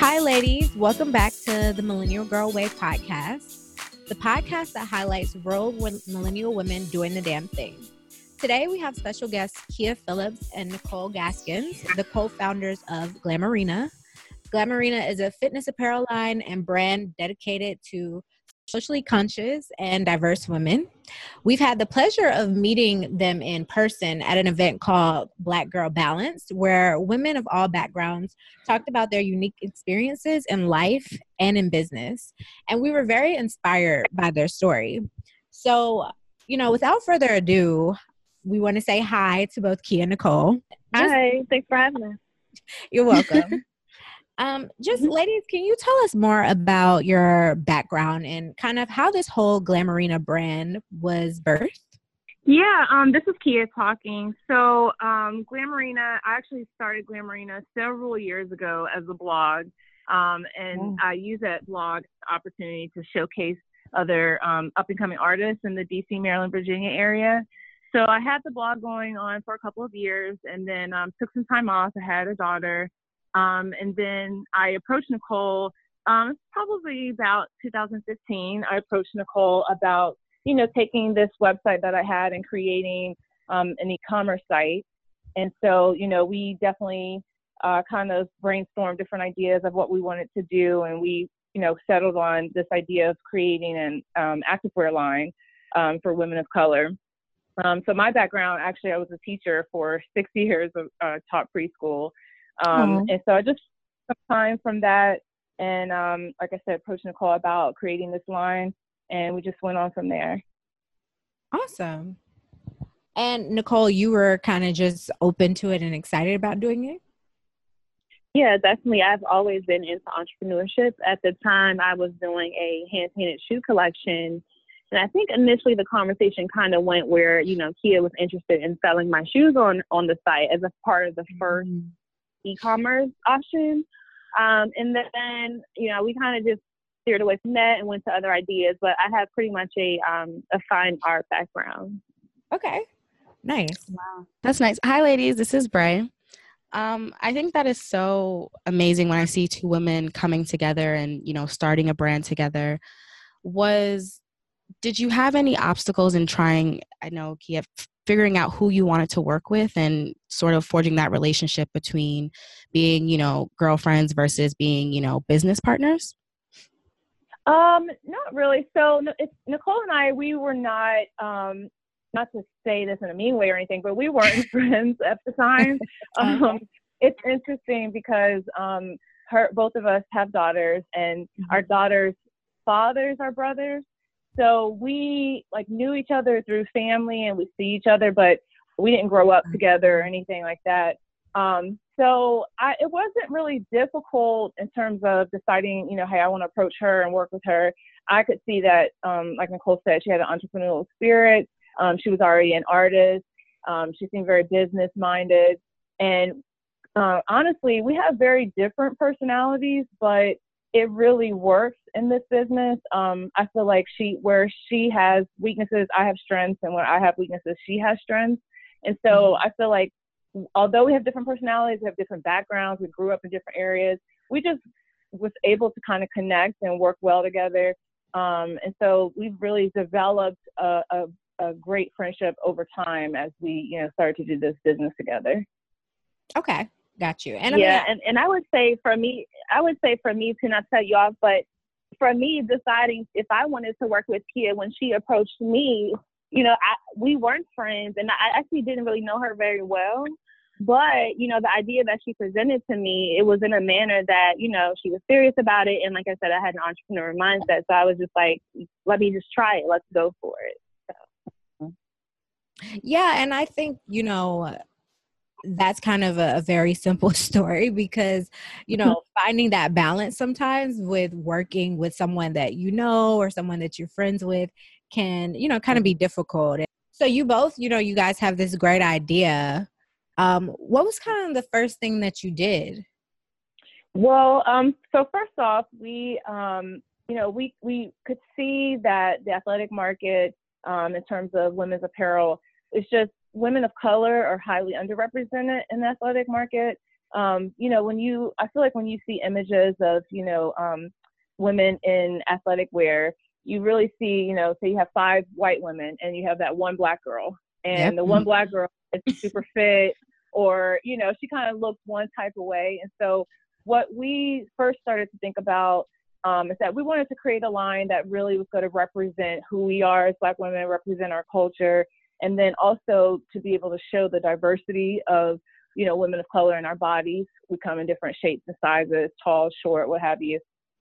Hi, ladies. Welcome back to the Millennial Girl Wave podcast, the podcast that highlights rural millennial women doing the damn thing. Today, we have special guests Kia Phillips and Nekol Gaskins, the co founders of Glamourina. Glamourina is a fitness apparel line and brand dedicated to socially conscious and diverse women. We've had the pleasure of meeting them in person at an event called Black Girl Balanced, where women of all backgrounds talked about their unique experiences in life and in business. And we were very inspired by their story. So, you know, without further ado, we want to say hi to both Kia and Nekol. Just, hi, thanks for having us. You're welcome. Um, just mm-hmm. ladies, can you tell us more about your background and kind of how this whole Glamourina brand was birthed? Yeah, um, this is Kia talking. So, um, Glamourina, I actually started Glamourina several years ago as a blog, um, and oh. I use that blog opportunity to showcase other um, up and coming artists in the DC, Maryland, Virginia area. So I had the blog going on for a couple of years, and then um, took some time off. I had a daughter, um, and then I approached Nekol, um, probably about 2015. I approached Nekol about, you know, taking this website that I had and creating um, an e-commerce site. And so, you know, we definitely uh, kind of brainstormed different ideas of what we wanted to do, and we, you know, settled on this idea of creating an um, activewear line um, for women of color. Um, so my background, actually, I was a teacher for six years, of, uh, taught preschool, um, and so I just took time from that and um, like I said, approached Nekol about creating this line and we just went on from there. Awesome. And Nekol, you were kind of just open to it and excited about doing it? Yeah, definitely. I've always been into entrepreneurship. At the time, I was doing a hand painted shoe collection. And I think initially the conversation kind of went where, you know, Kia was interested in selling my shoes on, on the site as a part of the 1st mm-hmm e-commerce option. Um, and then, you know, we kind of just steered away from that and went to other ideas. But I have pretty much a um, a fine art background. Okay, nice. Wow, that's nice. Hi, ladies. This is Bray. Um, I think that is so amazing when I see two women coming together and you know starting a brand together. Was did you have any obstacles in trying? I know Kiev figuring out who you wanted to work with and sort of forging that relationship between being, you know, girlfriends versus being, you know, business partners? Um, not really. So it's, Nekol and I, we were not, um, not to say this in a mean way or anything, but we weren't friends at the time. Um, it's interesting because um, her, both of us have daughters, and mm-hmm. our daughters' fathers are brothers. So we like knew each other through family and we see each other, but we didn't grow up together or anything like that. Um, so I, it wasn't really difficult in terms of deciding, you know, hey, I want to approach her and work with her. I could see that, um, like Nekol said, she had an entrepreneurial spirit. Um, she was already an artist. Um, she seemed very business minded. And uh, honestly, we have very different personalities, but it really works in this business. Um, I feel like she, where she has weaknesses, I have strengths, and where I have weaknesses, she has strengths. And so mm-hmm. I feel like, although we have different personalities, we have different backgrounds, we grew up in different areas, we just was able to kind of connect and work well together. Um, and so we've really developed a, a, a great friendship over time as we, you know, started to do this business together. Okay. Got you. And yeah, I mean, and, and I would say for me, I would say for me to not tell you off, but for me deciding if I wanted to work with Kia when she approached me, you know, I, we weren't friends and I actually didn't really know her very well. But, you know, the idea that she presented to me, it was in a manner that, you know, she was serious about it. And like I said, I had an entrepreneur mindset. So I was just like, let me just try it. Let's go for it. So. Yeah. And I think, you know, that's kind of a, a, very simple story because you mm-hmm. know finding that balance sometimes with working with someone that you know or someone that you're friends with can you know kind of be difficult. So you both you know you guys have this great idea. Um, what was kind of the first thing that you did? Well um, so first off we um, you know we we could see that the athletic market um, in terms of women's apparel is just women of color are highly underrepresented in the athletic market. um, you know, when you, I feel like when you see images of, you know, um, women in athletic wear, you really see, you know, say you have five white women and you have that one black girl, and yep. the one black girl is super fit, or you know, she kind of looks one type of way. And so, what we first started to think about um, is that we wanted to create a line that really was going to represent who we are as Black women, represent our culture, and then also to be able to show the diversity of you know women of color in our bodies. We come in different shapes and sizes, tall, short, what have you.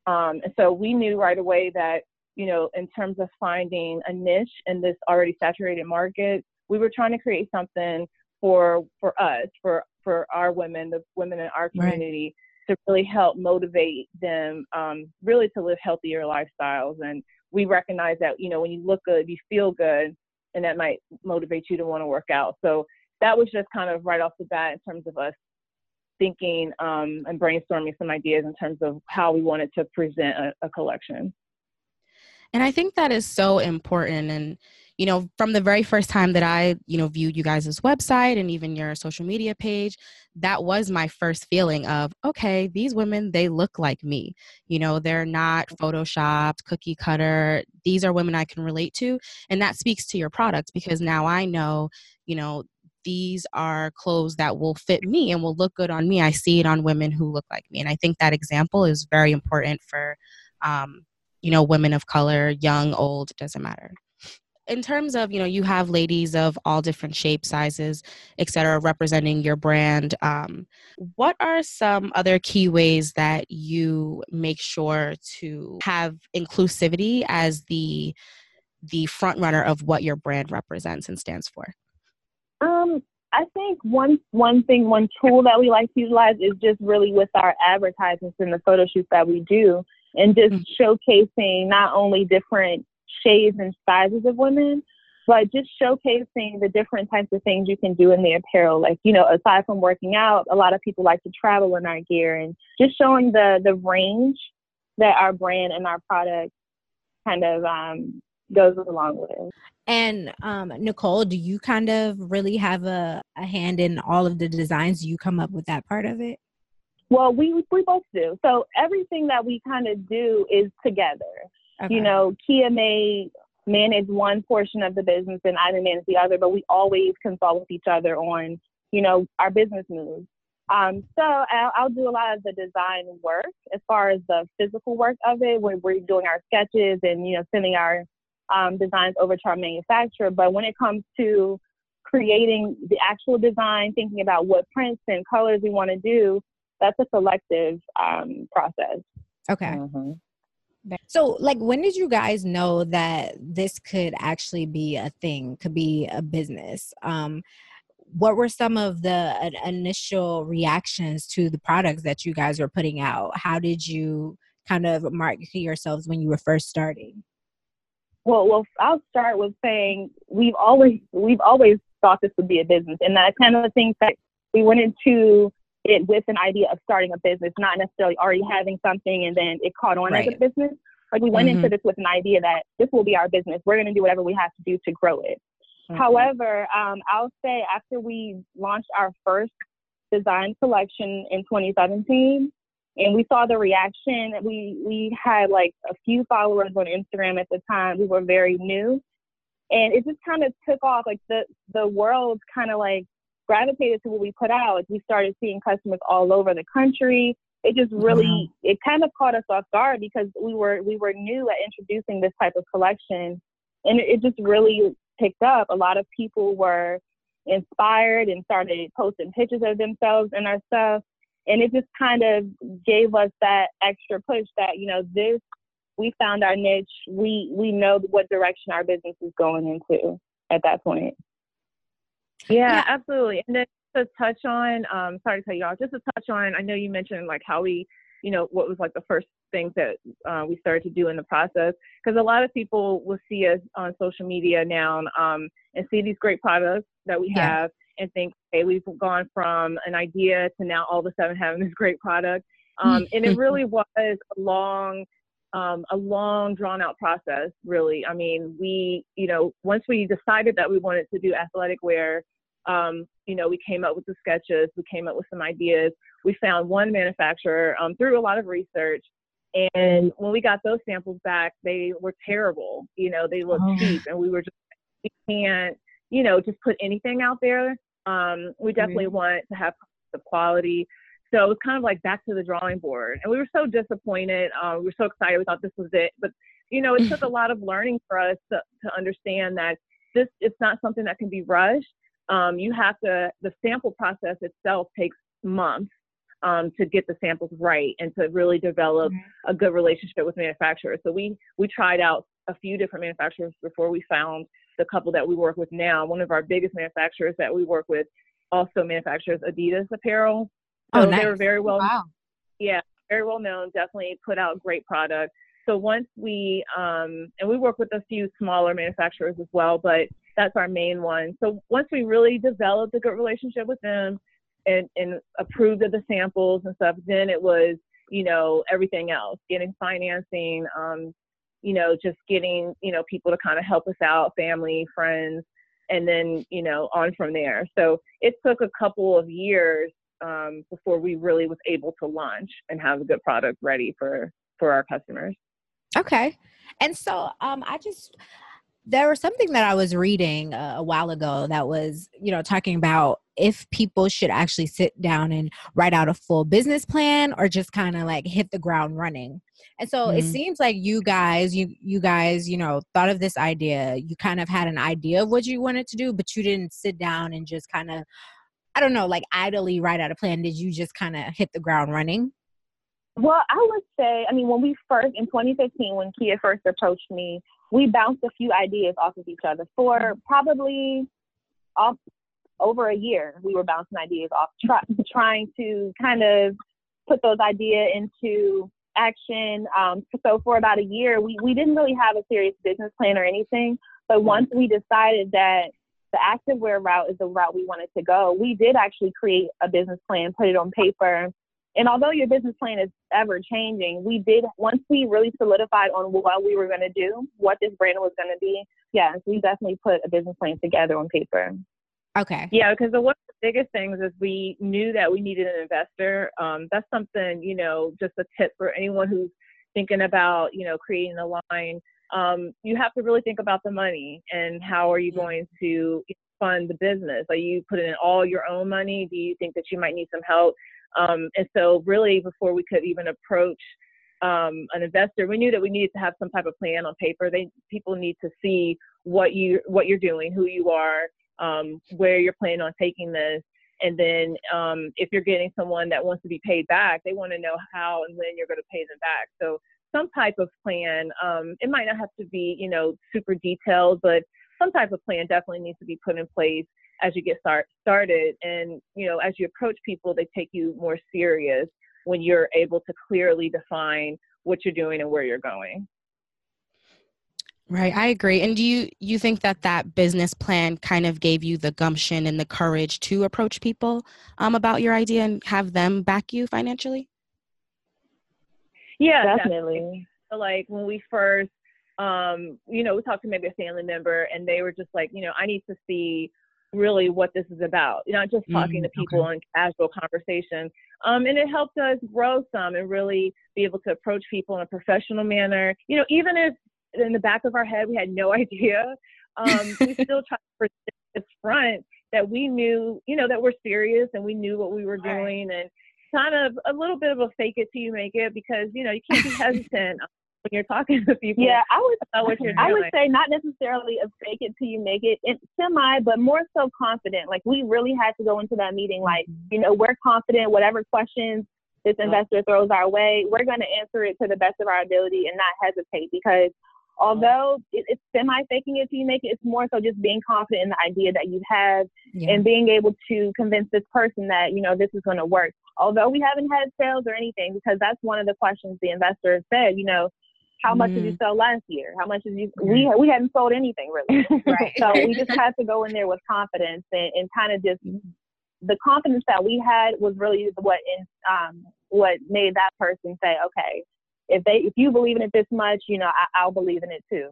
Um, and so we knew right away that you know in terms of finding a niche in this already saturated market, we were trying to create something for for us, for for our women, the women in our community. Right to really help motivate them um, really to live healthier lifestyles. And we recognize that, you know, when you look good, you feel good, and that might motivate you to want to work out. So that was just kind of right off the bat in terms of us thinking um, and brainstorming some ideas in terms of how we wanted to present a, a collection. And I think that is so important. And you know, from the very first time that I, you know, viewed you guys' website and even your social media page, that was my first feeling of, okay, these women, they look like me. You know, they're not photoshopped, cookie cutter. These are women I can relate to. And that speaks to your product because now I know, you know, these are clothes that will fit me and will look good on me. I see it on women who look like me. And I think that example is very important for, um, you know, women of color, young, old, doesn't matter in terms of you know you have ladies of all different shapes sizes etc representing your brand um, what are some other key ways that you make sure to have inclusivity as the the front runner of what your brand represents and stands for um I think one one thing, one tool that we like to utilize is just really with our advertisements and the photo shoots that we do, and just mm-hmm. showcasing not only different shades and sizes of women, but just showcasing the different types of things you can do in the apparel. Like, you know, aside from working out, a lot of people like to travel in our gear and just showing the the range that our brand and our product kind of um, goes along with. And um, Nekol, do you kind of really have a, a hand in all of the designs? Do you come up with that part of it? Well, we we both do. So everything that we kind of do is together. Okay. You know, Kia may manage one portion of the business and I may manage the other, but we always consult with each other on, you know, our business moves. Um, so I'll, I'll, do a lot of the design work as far as the physical work of it, when we're doing our sketches and you know sending our um, designs over to our manufacturer. But when it comes to creating the actual design, thinking about what prints and colors we want to do, that's a selective um, process. Okay. Mm-hmm. So, like, when did you guys know that this could actually be a thing, could be a business? Um, what were some of the uh, initial reactions to the products that you guys were putting out? How did you kind of market yourselves when you were first starting? Well, well, I'll start with saying we've always we've always thought this would be a business, and that kind of thing that we went into it with an idea of starting a business, not necessarily already having something and then it caught on right. as a business. Like we went mm-hmm. into this with an idea that this will be our business. We're going to do whatever we have to do to grow it. Mm-hmm. However, um, I'll say after we launched our first design collection in 2017, and we saw the reaction. We we had like a few followers on Instagram at the time. We were very new, and it just kind of took off. Like the the world kind of like gravitated to what we put out. We started seeing customers all over the country. It just really it kind of caught us off guard because we were we were new at introducing this type of collection, and it just really picked up. A lot of people were inspired and started posting pictures of themselves and our stuff, and it just kind of gave us that extra push that you know this we found our niche. We we know what direction our business is going into at that point. Yeah, yeah. absolutely. And then just to touch on, um, sorry to cut you off, just to touch on, I know you mentioned like how we, you know, what was like the first things that uh, we started to do in the process. Because a lot of people will see us on social media now um, and see these great products that we yeah. have and think, hey, we've gone from an idea to now all of a sudden having this great product. Um, and it really was a long, um, a long drawn out process, really. I mean, we, you know, once we decided that we wanted to do athletic wear, um, you know, we came up with the sketches, we came up with some ideas. We found one manufacturer um, through a lot of research. And when we got those samples back, they were terrible. You know, they looked oh. cheap, and we were just, we can't, you know, just put anything out there. Um, we definitely mm-hmm. want to have the quality. So it was kind of like back to the drawing board. And we were so disappointed. Uh, we were so excited. We thought this was it. But, you know, it took a lot of learning for us to, to understand that this it's not something that can be rushed um, you have to the sample process itself takes months um, to get the samples right and to really develop mm-hmm. a good relationship with manufacturers. So we we tried out a few different manufacturers before we found the couple that we work with now. One of our biggest manufacturers that we work with also manufactures Adidas apparel. So oh, nice. they were very well. Wow. Yeah, very well known. Definitely put out great product. So once we um, and we work with a few smaller manufacturers as well, but that's our main one. So once we really developed a good relationship with them and, and approved of the samples and stuff, then it was, you know, everything else, getting financing, um, you know, just getting, you know, people to kind of help us out, family, friends, and then, you know, on from there. So it took a couple of years um, before we really was able to launch and have a good product ready for for our customers. Okay. And so um, I just there was something that I was reading uh, a while ago that was, you know, talking about if people should actually sit down and write out a full business plan or just kind of like hit the ground running. And so mm-hmm. it seems like you guys, you you guys, you know, thought of this idea. You kind of had an idea of what you wanted to do, but you didn't sit down and just kind of I don't know, like idly write out a plan. Did you just kind of hit the ground running? Well, I would say, I mean, when we first in 2015, when Kia first approached me, we bounced a few ideas off of each other for probably off over a year. We were bouncing ideas off, try, trying to kind of put those ideas into action. Um, so for about a year, we, we didn't really have a serious business plan or anything. But once we decided that the activewear route is the route we wanted to go, we did actually create a business plan, put it on paper, and although your business plan is ever changing, we did once we really solidified on what we were going to do, what this brand was going to be. Yes, we definitely put a business plan together on paper. Okay. Yeah, because one of the biggest things is we knew that we needed an investor. Um, that's something you know, just a tip for anyone who's thinking about you know creating a line. Um, you have to really think about the money and how are you going to fund the business? Are you putting in all your own money? Do you think that you might need some help? Um, and so, really, before we could even approach um, an investor, we knew that we needed to have some type of plan on paper. They people need to see what you what you're doing, who you are, um, where you're planning on taking this, and then um, if you're getting someone that wants to be paid back, they want to know how and when you're going to pay them back. So some type of plan. Um, it might not have to be you know super detailed, but some type of plan definitely needs to be put in place as you get start started. And you know as you approach people they take you more serious when you're able to clearly define what you're doing and where you're going. Right i agree. And do you you think that that business plan kind of gave you the gumption and the courage to approach people um, about your idea and have them back you financially yeah definitely, definitely. So like when we first um, you know, we talked to maybe a family member and they were just like, you know, I need to see really what this is about, You know, not just talking mm, to people okay. in casual conversation. Um, and it helped us grow some and really be able to approach people in a professional manner. You know, even if in the back of our head we had no idea, um, we still try to present this front that we knew, you know, that we're serious and we knew what we were doing and kind of a little bit of a fake it till you make it because, you know, you can't be hesitant when you're talking to people. Yeah, I would. What you're I would say not necessarily a fake it till you make it. It's semi, but more so confident. Like we really had to go into that meeting like, mm-hmm. you know, we're confident. Whatever questions this investor throws our way, we're going to answer it to the best of our ability and not hesitate because although it's semi faking it till you make it, it's more so just being confident in the idea that you have yeah. and being able to convince this person that, you know, this is going to work. Although we haven't had sales or anything, because that's one of the questions the investor said, you know, how much mm. did you mm. sell last year? How much did you? We we hadn't sold anything really, right. so we just had to go in there with confidence and, and kind of just the confidence that we had was really what in um what made that person say, okay, if they if you believe in it this much, you know, I, will believe in it too.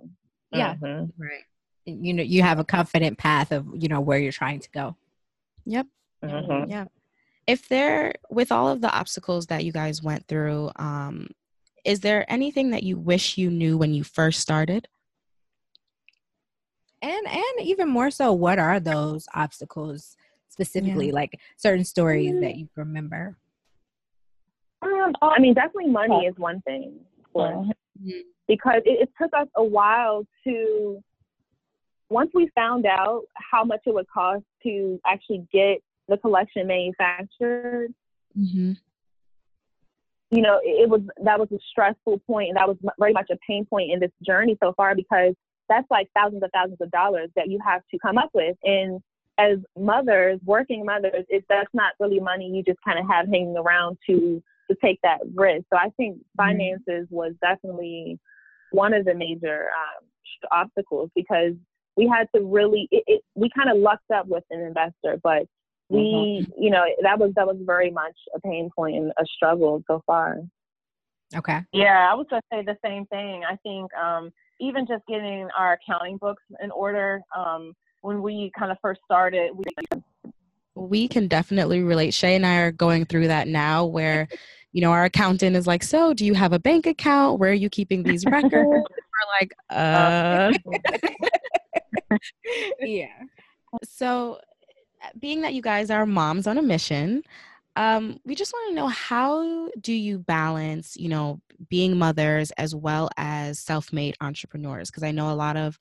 Yeah, mm-hmm. right. You know, you have a confident path of you know where you're trying to go. Yep. Mm-hmm. Yeah. If there, with all of the obstacles that you guys went through, um, is there anything that you wish you knew when you first started? And and even more so, what are those obstacles specifically? Yeah. Like certain stories that mm-hmm. you remember. Um, I mean, definitely money is one thing. Mm-hmm. Because it, it took us a while to once we found out how much it would cost to actually get the collection manufactured, mm-hmm. you know, it, it, was that was a stressful point, and that was very much a pain point in this journey so far because that's like thousands of thousands of dollars that you have to come up with. And as mothers, working mothers, it, that's not really money you just kind of have hanging around to to take that risk. So I think mm-hmm. finances was definitely one of the major um, obstacles because we had to really it, it, we kind of lucked up with an investor, but we mm-hmm. you know that was that was very much a pain point and a struggle so far. Okay. Yeah, I was gonna say the same thing. I think um, even just getting our accounting books in order um, when we kind of first started, we we can definitely relate. Shay and I are going through that now where, you know, our accountant is like, So, do you have a bank account? Where are you keeping these records? We're like, uh. yeah. So, being that you guys are moms on a mission, um, we just want to know how do you balance, you know, being mothers as well as self-made entrepreneurs? Because I know a lot of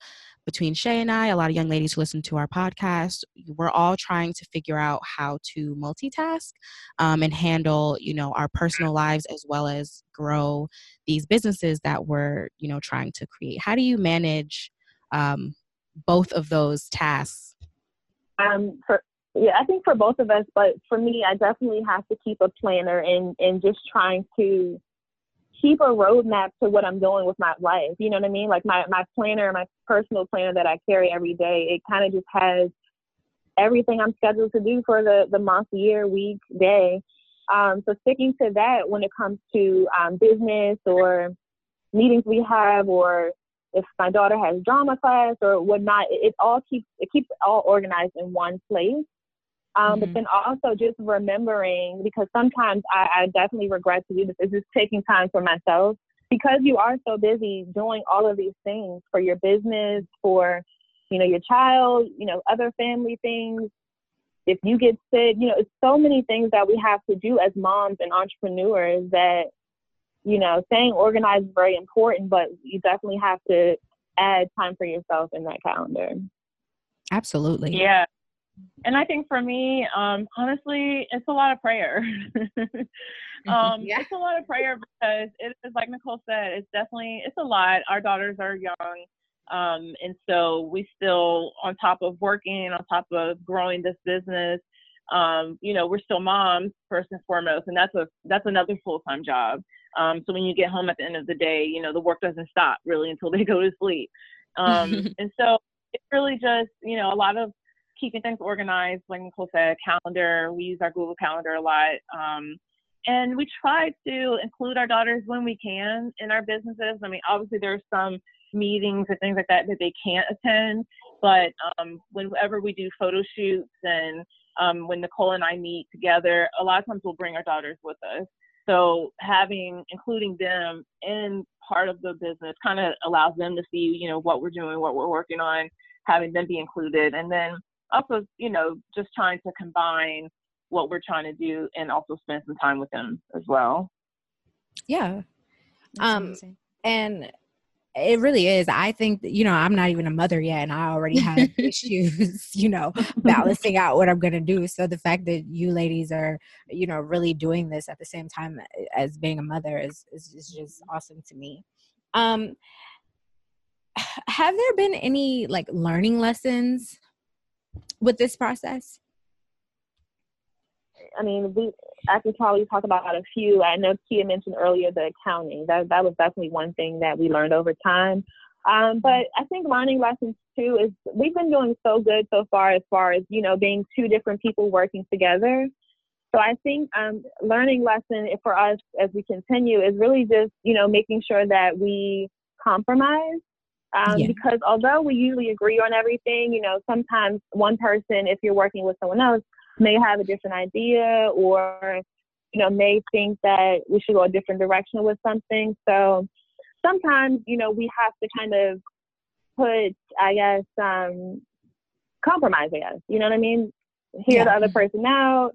between Shay and I, a lot of young ladies who listen to our podcast, we're all trying to figure out how to multitask um, and handle, you know, our personal lives as well as grow these businesses that we're, you know, trying to create. How do you manage um, both of those tasks? Um, for, yeah, I think for both of us, but for me, I definitely have to keep a planner and and just trying to keep a roadmap to what I'm doing with my life. You know what I mean? Like my my planner, my personal planner that I carry every day, it kind of just has everything I'm scheduled to do for the the month, year, week, day. Um, so sticking to that when it comes to um, business or meetings we have or if my daughter has drama class or whatnot, it, it all keeps it keeps all organized in one place. Um, mm-hmm. But then also just remembering because sometimes I, I definitely regret to do this is just taking time for myself because you are so busy doing all of these things for your business, for you know your child, you know other family things. If you get sick, you know it's so many things that we have to do as moms and entrepreneurs that you know, staying organized is very important, but you definitely have to add time for yourself in that calendar. Absolutely. Yeah. And I think for me, um, honestly, it's a lot of prayer. um, yeah. It's a lot of prayer because it is like Nekol said, it's definitely it's a lot. Our daughters are young, um, and so we still on top of working, on top of growing this business. Um, you know, we're still moms first and foremost, and that's a that's another full time job. Um, so when you get home at the end of the day, you know, the work doesn't stop really until they go to sleep. Um, and so it's really just, you know, a lot of keeping things organized, like Nekol said, calendar. We use our Google Calendar a lot. Um, and we try to include our daughters when we can in our businesses. I mean, obviously there's some meetings and things like that that they can't attend, but um, whenever we do photo shoots and um, when Nekol and I meet together, a lot of times we'll bring our daughters with us. So having including them in part of the business kind of allows them to see, you know, what we're doing, what we're working on, having them be included, and then also, you know, just trying to combine what we're trying to do and also spend some time with them as well. Yeah. That's um amazing. and it really is. I think you know I'm not even a mother yet, and I already have issues, you know, balancing out what I'm gonna do. So the fact that you ladies are, you know, really doing this at the same time as being a mother is is, is just awesome to me. Um, have there been any like learning lessons with this process? I mean, we I can probably talk about a few. I know Kia mentioned earlier the accounting. That that was definitely one thing that we learned over time. Um, but I think learning lessons too is we've been doing so good so far as far as you know being two different people working together. So I think um, learning lesson for us as we continue is really just you know making sure that we compromise um, yeah. because although we usually agree on everything, you know sometimes one person if you're working with someone else may have a different idea or you know may think that we should go a different direction with something. So sometimes you know we have to kind of put I guess um, compromise. I guess you know what I mean. Hear yeah. the other person out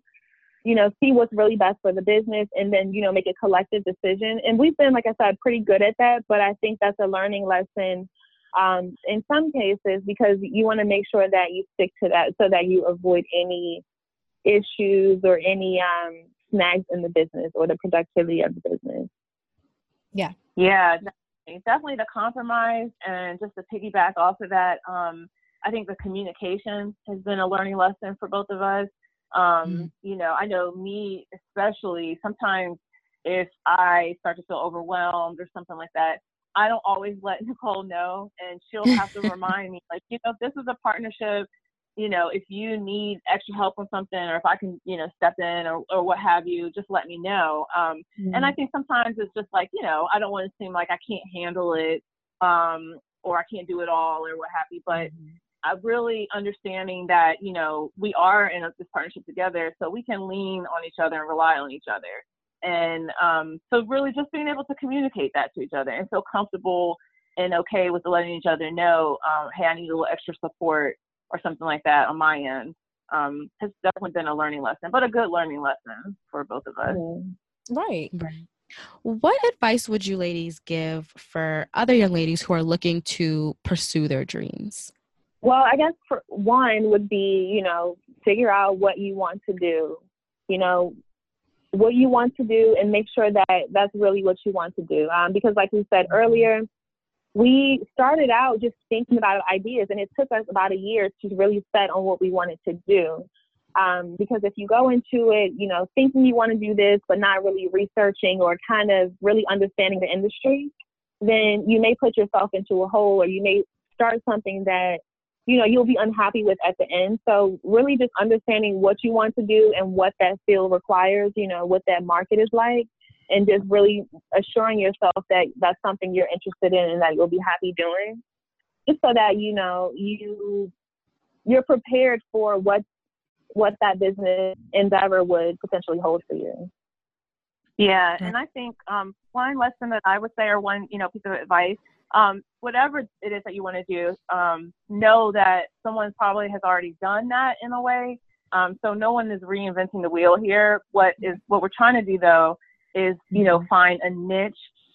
you know, see what's really best for the business and then, you know, make a collective decision. And we've been, like I said, pretty good at that, but I think that's a learning lesson um, in some cases because you want to make sure that you stick to that so that you avoid any issues or any um, snags in the business or the productivity of the business. Yeah. Yeah, definitely, definitely the compromise and just to piggyback off of that, um, I think the communication has been a learning lesson for both of us. Um, mm-hmm. You know, I know me especially, sometimes if I start to feel overwhelmed or something like that, I don't always let Nekol know, and she'll have to remind me, like, you know, this is a partnership. You know, if you need extra help on something, or if I can, you know, step in or, or what have you, just let me know. Um, mm-hmm. And I mm-hmm. think sometimes it's just like, you know, I don't want to seem like I can't handle it, um, or I can't do it all, or what have you. But mm-hmm. I really understanding that you know we are in a, this partnership together, so we can lean on each other and rely on each other. And um, so really just being able to communicate that to each other and feel comfortable and okay with letting each other know, um, hey, I need a little extra support or something like that on my end um, has definitely been a learning lesson, but a good learning lesson for both of us. Right. Right. What advice would you ladies give for other young ladies who are looking to pursue their dreams? Well, I guess for one would be, you know, figure out what you want to do, you know, what you want to do and make sure that that's really what you want to do. Um, because like we said earlier, we started out just thinking about ideas and it took us about a year to really set on what we wanted to do. Um, because if you go into it, you know, thinking you want to do this, but not really researching or kind of really understanding the industry, then you may put yourself into a hole or you may start something that you know you'll be unhappy with at the end. So really just understanding what you want to do and what that field requires you know what that market is like and just really assuring yourself that that's something you're interested in and that you'll be happy doing. Just so that you know you you're prepared for what what that business endeavor would potentially hold for you. Yeah and i think um, one lesson that i would say or one you know piece of advice um, whatever it is that you want to do, um, know that someone probably has already done that in a way. Um, so no one is reinventing the wheel here. What is what we're trying to do though is you know mm-hmm. find a niche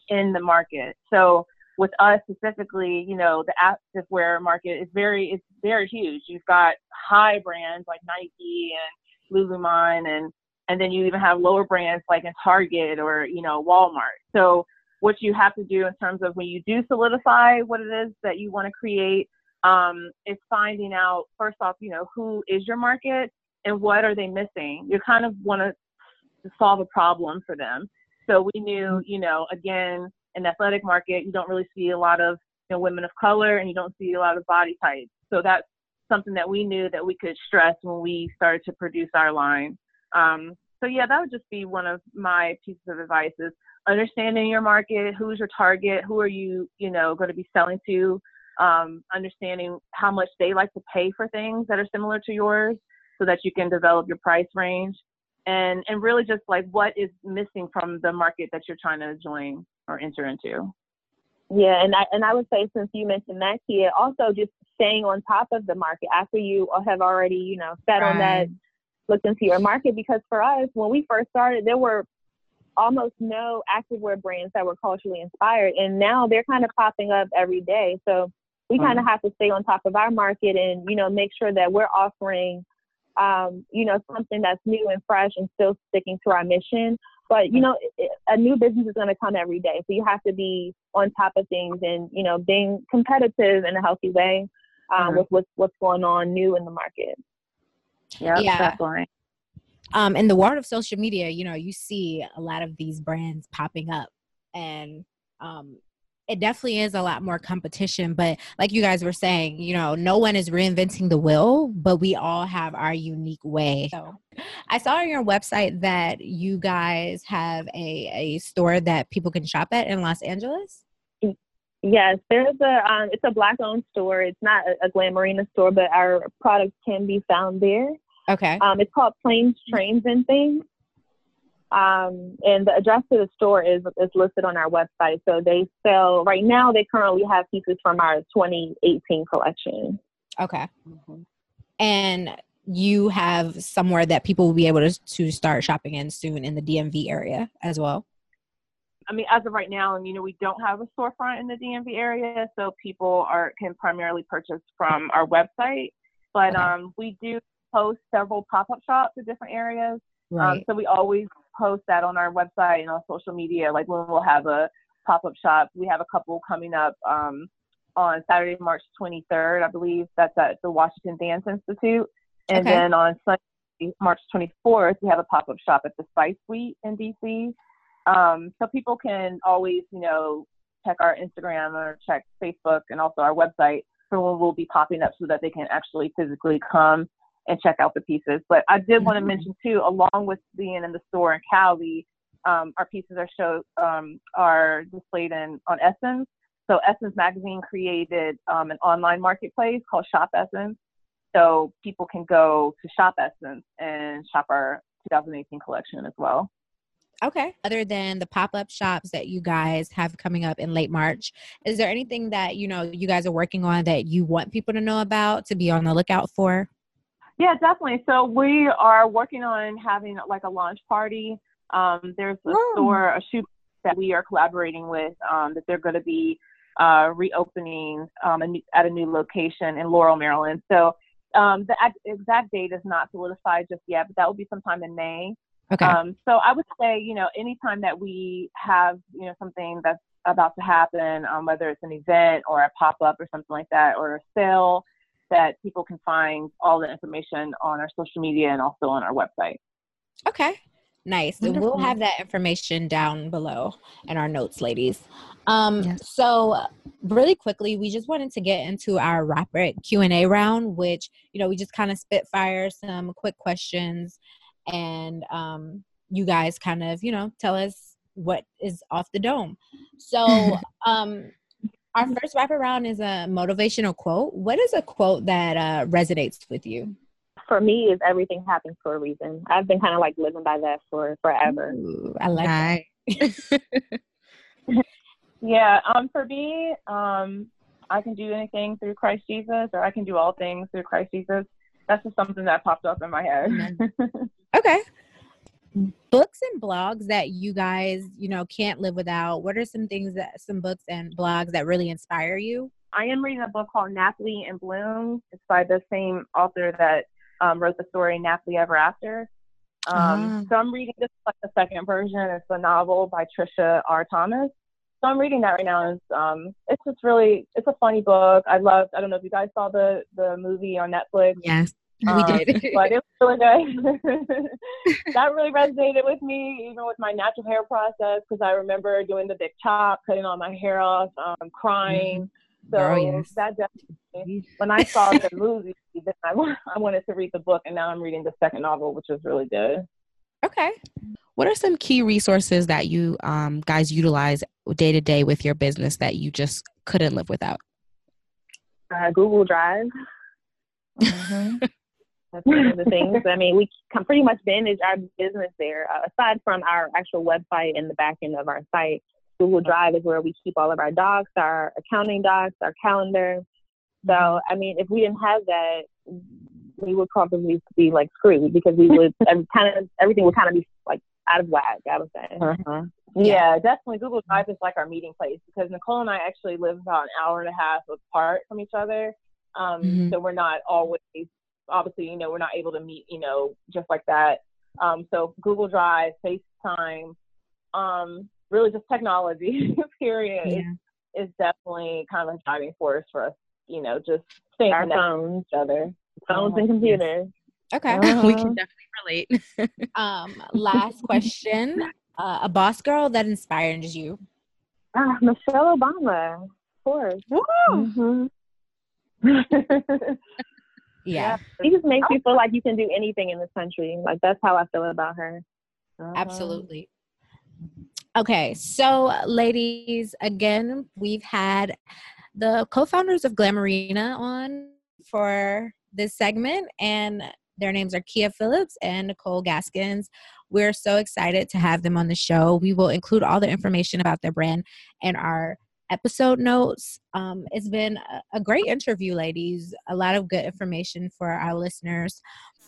in the market. So with us specifically, you know the activewear market is very it's very huge. You've got high brands like Nike and Lululemon and and then you even have lower brands like in Target or you know Walmart. So what you have to do in terms of when you do solidify what it is that you want to create um, is finding out first off, you know, who is your market and what are they missing. You kind of want to solve a problem for them. So we knew, you know, again, in the athletic market, you don't really see a lot of you know, women of color and you don't see a lot of body types. So that's something that we knew that we could stress when we started to produce our line. Um, so yeah, that would just be one of my pieces of advice is understanding your market, who's your target, who are you, you know, going to be selling to, um, understanding how much they like to pay for things that are similar to yours so that you can develop your price range and and really just like what is missing from the market that you're trying to join or enter into. Yeah, and I and I would say since you mentioned that, Kia, also just staying on top of the market after you have already, you know, set right. on that, looked into your market. Because for us, when we first started, there were almost no activewear brands that were culturally inspired, and now they're kind of popping up every day. So we kind of have to stay on top of our market and you know make sure that we're offering um, you know something that's new and fresh and still sticking to our mission. But you know, a new business is going to come every day, so you have to be on top of things and you know being competitive in a healthy way um, mm-hmm. with what's what's going on new in the market. Yep, yeah, definitely um, in the world of social media, you know, you see a lot of these brands popping up, and um, it definitely is a lot more competition. But like you guys were saying, you know, no one is reinventing the wheel, but we all have our unique way. So I saw on your website that you guys have a, a store that people can shop at in Los Angeles. Yes, there's a um, it's a black owned store. It's not a, a Glamourina store, but our products can be found there. Okay. Um, it's called Planes, Trains, and Things. Um, and the address to the store is is listed on our website. So they sell right now. They currently have pieces from our 2018 collection. Okay. Mm-hmm. And you have somewhere that people will be able to to start shopping in soon in the DMV area as well. I mean, as of right now, and you know, we don't have a storefront in the DMV area, so people are can primarily purchase from our website. But okay. um, we do post several pop-up shops in different areas. Um, right. Um, so we always post that on our website and on social media. Like when we'll have a pop-up shop, we have a couple coming up um, on Saturday, March 23rd, I believe. That's at the Washington Dance Institute. And okay. then on Sunday, March 24th, we have a pop-up shop at the Spice Suite in DC. Um, so people can always, you know, check our Instagram or check Facebook and also our website for when we'll be popping up so that they can actually physically come and check out the pieces. But I did want to mm-hmm. mention too, along with being in the store in Cali, um, our pieces are show um, are displayed in on Essence. So Essence Magazine created um, an online marketplace called Shop Essence. So people can go to Shop Essence and shop our 2018 collection as well. Okay. Other than the pop-up shops that you guys have coming up in late March, is there anything that you know you guys are working on that you want people to know about to be on the lookout for? Yeah, definitely. So we are working on having like a launch party. Um, there's a store, a shoe that we are collaborating with um, that they're going to be uh, reopening um, a new, at a new location in Laurel, Maryland. So um, the exact date is not solidified just yet, but that will be sometime in May. Okay. Um, so I would say, you know, anytime that we have, you know, something that's about to happen, um, whether it's an event or a pop up or something like that, or a sale, that people can find all the information on our social media and also on our website. Okay. Nice. And we'll have that information down below in our notes, ladies. Um, yes. So, really quickly, we just wanted to get into our rapid Q and A round, which you know we just kind of spitfire some quick questions, and um, you guys kind of you know tell us what is off the dome. So, um, our first wrap around is a motivational quote. What is a quote that uh, resonates with you? For me, is everything happens for a reason. I've been kind of like living by that for forever. Ooh, I like that. yeah. Um. For me, um, I can do anything through Christ Jesus, or I can do all things through Christ Jesus. That's just something that popped up in my head. okay books and blogs that you guys you know can't live without? What are some things that some books and blogs that really inspire you? I am reading a book called Nappily in Bloom. It's by the same author that um, wrote the story Nappily Ever After. Um, uh so i'm reading this like the second version. It's a novel by trisha r. Thomas. So i'm reading that right now. It's um it's just really it's a funny book. I love i don't know if you guys saw the the movie on netflix. Yes um, we did. but it was really good. that really resonated with me, even with my natural hair process, because I remember doing the big chop, cutting all my hair off, um, crying. Mm-hmm. So yes. that definitely, when I saw the movie, then I, I wanted to read the book, and now I'm reading the second novel, which is really good. Okay. What are some key resources that you um, guys utilize day to day with your business that you just couldn't live without? Uh, Google Drive. Mm-hmm. That's one of the things. I mean, we can pretty much manage our business there. Uh, aside from our actual website and the back end of our site, Google Drive is where we keep all of our docs, our accounting docs, our calendar. So. I mean, if we didn't have that, we would probably be like screwed because we would kind of everything would kind of be like out of whack. I would say. Uh-huh. Yeah, yeah, definitely. Google Drive is like our meeting place because Nekol and I actually live about an hour and a half apart from each other. Um, mm-hmm. So we're not always obviously, you know, we're not able to meet, you know, just like that. Um, so Google Drive, FaceTime, um, really just technology, period, yeah. is, is, definitely kind of a driving force for us, you know, just staying Our connected phones. each other. Phones and computers. Okay. Uh-huh. we can definitely relate. um, last question. Uh, a boss girl that inspires you? Uh, Michelle Obama, of course. Mm-hmm. Yeah. She just makes you feel like you can do anything in this country. Like that's how I feel about her. Uh-huh. Absolutely. Okay, so ladies, again, we've had the co-founders of Glamourina on for this segment and Their names are Kia Phillips and Nekol Gaskins. We're so excited to have them on the show. We will include all the information about their brand and our episode notes. Um, it's been a great interview, ladies. A lot of good information for our listeners.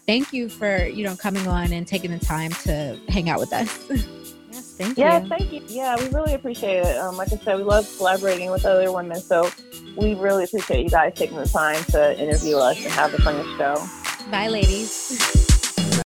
Thank you for you know coming on and taking the time to hang out with us. Yes, thank you. Yeah, thank you. Yeah, we really appreciate it. Um, like I said, we love collaborating with other women, so we really appreciate you guys taking the time to interview us and have us on your show. Bye, ladies.